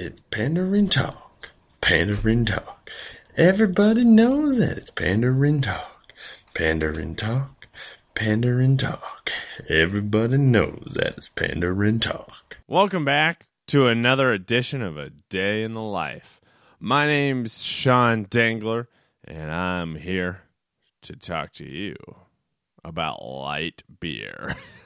It's Pandering Talk. Pandering Talk. Everybody knows that it's Pandering Talk. Pandering Talk. Pandering Talk. Everybody knows that it's Pandering Talk. Welcome back to another edition of A Day in the Life. My name's Sean Dangler, and I'm here to talk to you about light beer.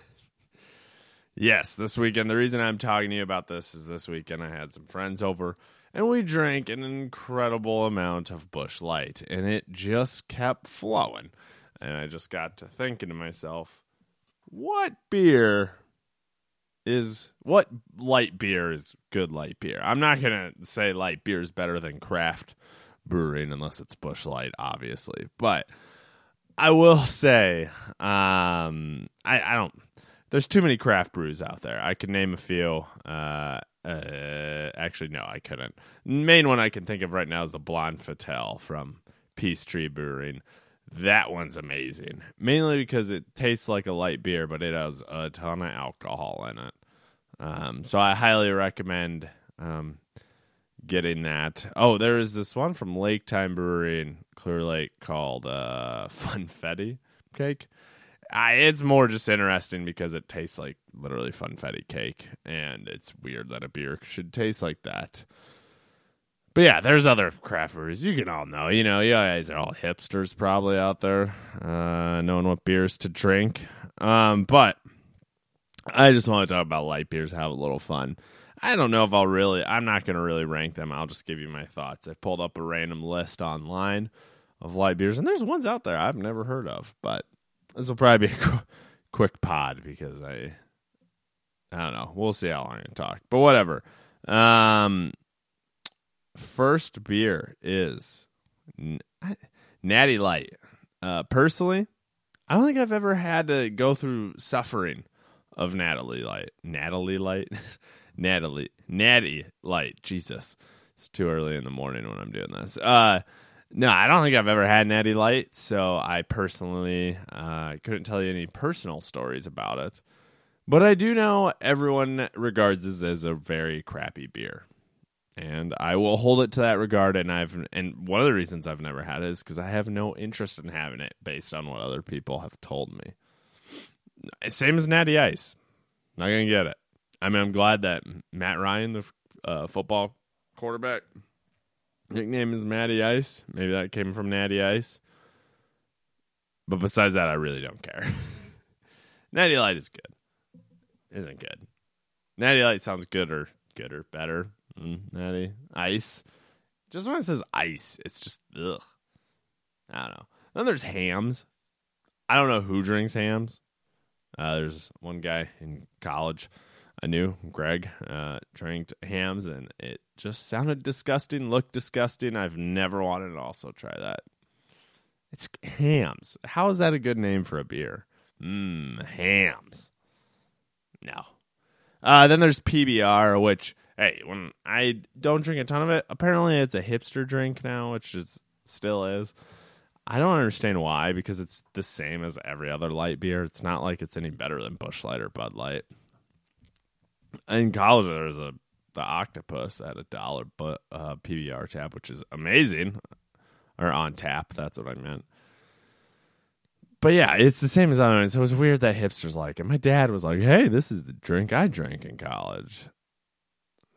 yes, this weekend, the reason I'm talking to you about this is this weekend I had some friends over and we drank an incredible amount of Busch Light, and it just kept flowing. And I just got to thinking to myself, what beer is what light beer is good light beer. I'm not gonna say light beer is better than craft brewing unless it's Busch Light, obviously. But I will say, um, I, I don't. There's too many craft brews out there. I could name a few. Uh, uh, actually, no, I couldn't. Main one I can think of right now is the Blonde Fatale from Peace Tree Brewing. That one's amazing. Mainly because it tastes like a light beer, but it has a ton of alcohol in it. Um, so I highly recommend um, getting that. Oh, there is this one from Lake Time Brewery in Clear Lake called uh, Funfetti Cake. I, it's more just interesting because it tastes like literally funfetti cake, and it's weird that a beer should taste like that. But yeah, there's other craft breweries. You can all know. You know, you guys are all hipsters probably out there, uh, knowing what beers to drink. Um, but I just want to talk about light beers, have a little fun. I don't know if I'll really, I'm not going to really rank them. I'll just give you my thoughts. I pulled up a random list online of light beers, and there's ones out there I've never heard of, but this will probably be a qu- quick pod because I, I don't know. We'll see how long I talk, but whatever. Um, first beer is Natty Light. Uh, personally, I don't think I've ever had to go through suffering of Natalie Light. Natalie Light? Natalie. Natty Light. Jesus. It's too early in the morning when I'm doing this. Uh, no, I don't think I've ever had Natty Light, so I personally uh, couldn't tell you any personal stories about it. But I do know everyone regards this as a very crappy beer and I will hold it to that regard. And I've and one of the reasons I've never had it is because I have no interest in having it based on what other people have told me. Same as Natty Ice, not gonna get it. I mean, I'm glad that Matt Ryan, the uh, football quarterback, nickname is Matty Ice. Maybe that came from Natty Ice. But besides that, I really don't care. Natty Light is good. Isn't good. Natty Light sounds good or good or better Mm, natty ice. Just when it says ice, it's just ugh. I don't know. Then there's Hamm's. I don't know who drinks Hamm's. Uh, there's one guy in college Knew, Greg, uh, drank Hamm's, and it just sounded disgusting, looked disgusting. I've never wanted to also try that. It's Hamm's. How is that a good name for a beer? Mmm, Hamm's. No. Uh, then there's PBR, which hey, when I don't drink a ton of it, apparently it's a hipster drink now, which is still is. I don't understand why because it's the same as every other light beer. It's not like it's any better than Busch Light or Bud Light. In college, there was a the octopus at a dollar, but uh, PBR tap, which is amazing, or on tap. That's what I meant. But yeah, it's the same as I know. So it's weird that hipsters like it. My dad was like, "Hey, this is the drink I drank in college,"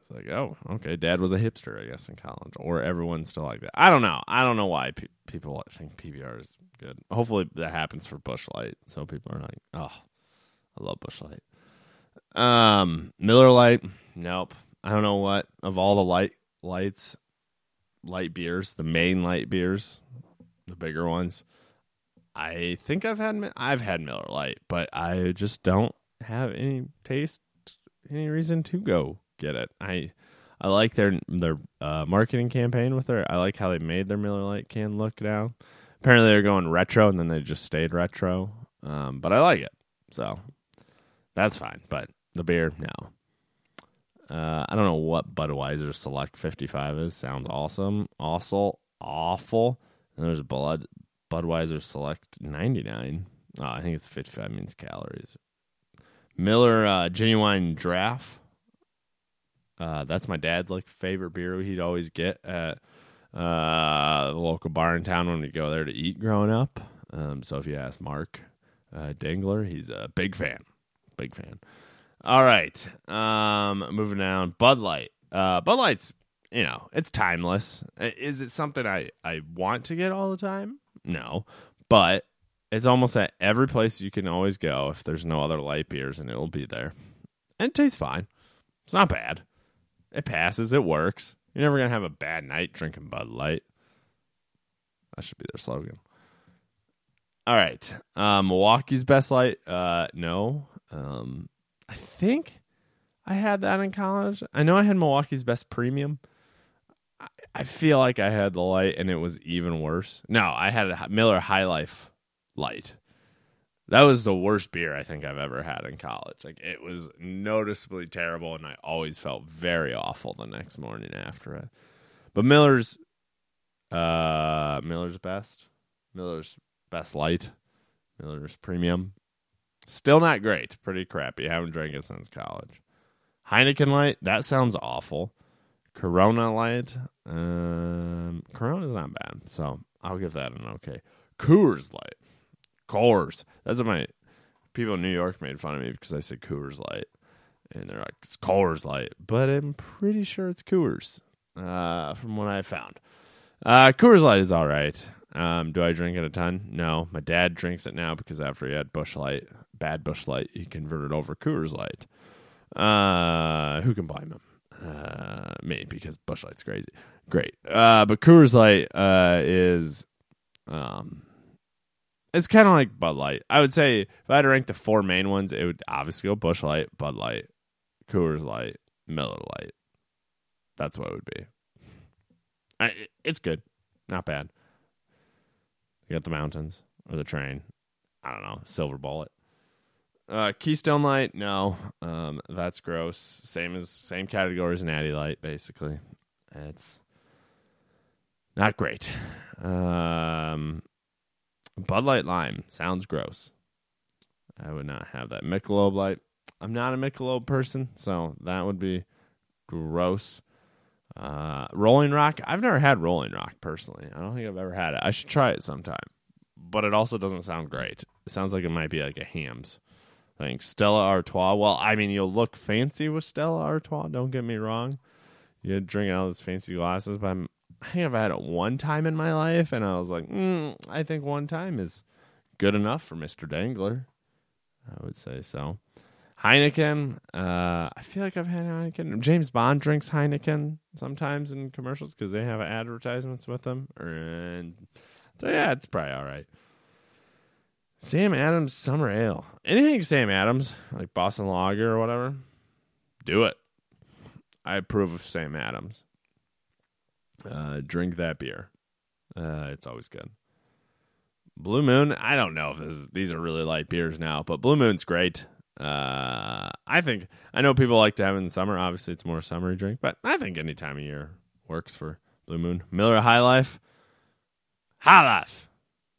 It's like, oh, okay. Dad was a hipster, I guess, in college, or everyone's still like that. I don't know. I don't know why pe- people think PBR is good. Hopefully, that happens for Busch Light, so people are like, oh, I love Busch Light. Um, Miller Lite, nope. I don't know what of all the light lights, light beers, the main light beers, the bigger ones. I think I've had I've had Miller Lite, but I just don't have any taste, any reason to go get it. I I like their their uh, marketing campaign with her. I like how they made their Miller Lite can look now. Apparently they're going retro, and then they just stayed retro. Um, but I like it, so that's fine. But the beer, no. Uh, I don't know what Budweiser Select 55 is. Sounds awesome. Also awful. And there's Bud Budweiser Select 99. Oh, I think it's 55 means calories. Miller uh, Genuine Draft Uh, that's my dad's like favorite beer he'd always get at uh, the local bar in town when we go there to eat growing up. Um, so if you ask Mark uh, Dangler, he's a big fan. Big fan. All right. Um, moving down. Bud Light. Uh, Bud Light's, you know, it's timeless. Is it something I, I want to get all the time? No. But it's almost at every place you can always go if there's no other light beers and it'll be there. And it tastes fine. It's not bad. It passes. It works. You're never going to have a bad night drinking Bud Light. That should be their slogan. All right. Um, Milwaukee's best light. Uh, no. Um, I think I had that in college. I know I had Milwaukee's best premium. I, I feel like I had the light and it was even worse. No, I had a Miller High Life light. That was the worst beer I think I've ever had in college. Like it was noticeably terrible and I always felt very awful the next morning after it. But Miller's uh Miller's best. Miller's best light. Miller's premium. Still not great. Pretty crappy. haven't drank it since college. Heineken light, that sounds awful. Corona light, um, Corona's not bad, so I'll give that an okay. Coors light, Coors. That's what my people in New York made fun of me because I said Coors light, and they're like it's Coors light, but I'm pretty sure it's Coors, uh, from what I found. Uh, Coors light is all right. Um, do I drink it a ton? No. My dad drinks it now because after he had Busch Light, bad Busch Light, he converted over Coors Light. Uh, who can blame him? Uh, me because Busch Light's crazy. Great. Uh, but Coors Light uh, is um, it's kind of like Bud Light. I would say if I had to rank the four main ones, it would obviously go Busch Light, Bud Light, Coors Light, Miller Lite. That's what it would be. I, it's good, not bad. You got the mountains or the train. I don't know. Silver bullet. Uh, Keystone Light, no. Um, that's gross. Same as same category as Natty Light, basically. It's not great. Um, Bud Light Lime sounds gross. I would not have that. Michelob Light. I'm not a Michelob person, so that would be gross. Uh, Rolling Rock. I've never had Rolling Rock personally. I don't think I've ever had it. I should try it sometime. But it also doesn't sound great. It sounds like it might be like a Hamm's thing. Stella Artois. Well, I mean, you'll look fancy with Stella Artois. Don't get me wrong. You drink out of those fancy glasses, but I'm, I think I've had it one time in my life, and I was like, mm, I think one time is good enough for Mister Dangler. I would say so. Heineken. Uh, I feel like I've had Heineken. James Bond drinks Heineken sometimes in commercials because they have advertisements with them. And so yeah, it's probably all right. Sam Adams Summer Ale. Anything Sam Adams, like Boston Lager or whatever, do it. I approve of Sam Adams. Uh, drink that beer. Uh, it's always good. Blue Moon. I don't know if this, these are really light beers now, but Blue Moon's great. Uh, I think I know people like to have it in summer. Obviously, it's more summery drink, but I think any time of year works for Blue Moon. Miller High Life, High Life.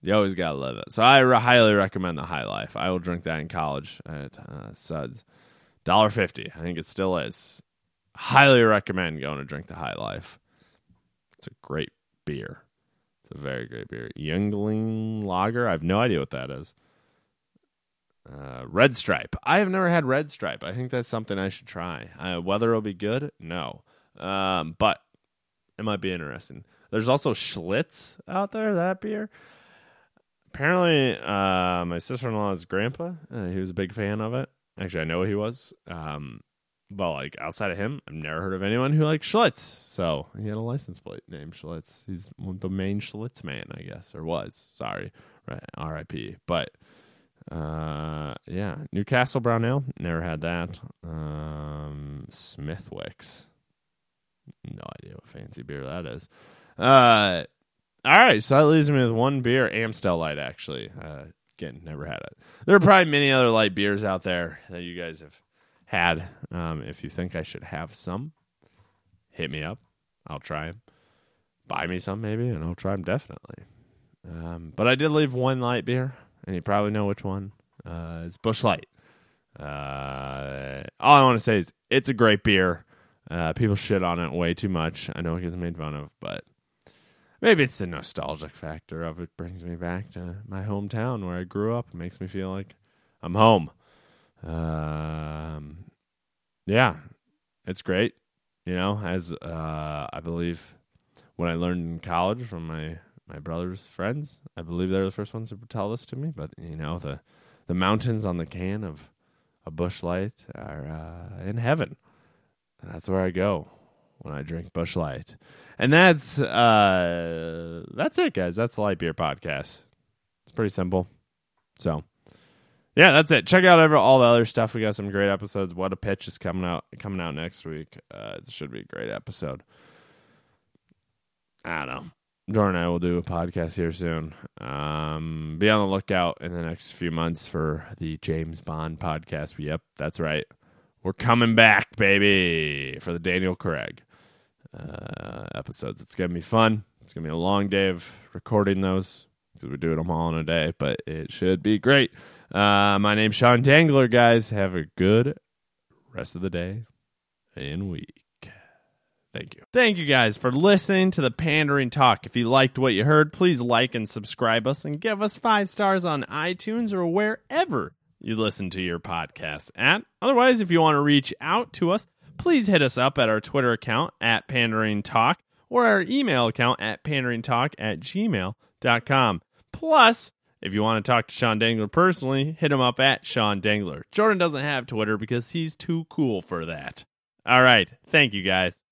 You always gotta love it. So I re- highly recommend the High Life. I will drink that in college at uh, Suds. Dollar fifty. I think it still is. Highly recommend going to drink the High Life. It's a great beer. It's a very great beer. Yuengling Lager. I have no idea what that is. Uh, Red Stripe. I have never had Red Stripe. I think that's something I should try. Uh, whether it'll be good, no. Um, but it might be interesting. There's also Schlitz out there, that beer. Apparently, uh, my sister in law's grandpa, uh, he was a big fan of it. Actually, I know he was. Um, but like outside of him, I've never heard of anyone who likes Schlitz. So he had a license plate named Schlitz. He's the main Schlitz man, I guess, or was. Sorry, right? R.I.P. But uh, yeah, Newcastle Brown Ale. Never had that. Um, Smithwick's. No idea what fancy beer that is. Uh, all right, so that leaves me with one beer, Amstel Light. Actually, uh, again, never had it. There are probably many other light beers out there that you guys have had. Um, if you think I should have some, hit me up. I'll try them. Buy me some, maybe, and I'll try them definitely. Um, but I did leave one light beer and you probably know which one. Uh, it's Busch Light. Uh, all I want to say is it's a great beer. Uh, people shit on it way too much. I know it gets made fun of, but maybe it's the nostalgic factor of it brings me back to my hometown where I grew up. It makes me feel like I'm home. Um, yeah, it's great. You know, as uh, I believe when I learned in college from my my brother's friends, I believe they're the first ones to tell this to me. But you know, the the mountains on the can of a Busch Light are uh, in heaven. And that's where I go when I drink Busch Light. And that's uh, that's it, guys. That's the Light Beer Podcast. It's pretty simple. So yeah, that's it. Check out every, all the other stuff. We got some great episodes. What a pitch is coming out coming out next week. Uh, it should be a great episode. I don't know. Jordan and I will do a podcast here soon. Um, be on the lookout in the next few months for the James Bond podcast. Yep, that's right. We're coming back, baby, for the Daniel Craig uh, episodes. It's gonna be fun. It's gonna be a long day of recording those because we're doing them all in a day, but it should be great. Uh, my name's Sean Dangler, guys. Have a good rest of the day and week. Thank you. Thank you guys for listening to the Pandering Talk. If you liked what you heard, please like and subscribe us and give us five stars on iTunes or wherever you listen to your podcasts at. Otherwise, if you want to reach out to us, please hit us up at our Twitter account at Pandering Talk or our email account at panderingtalk at gmail.com. Plus, if you want to talk to Sean Dangler personally, hit him up at Sean Dangler. Jordan doesn't have Twitter because he's too cool for that. All right. Thank you guys.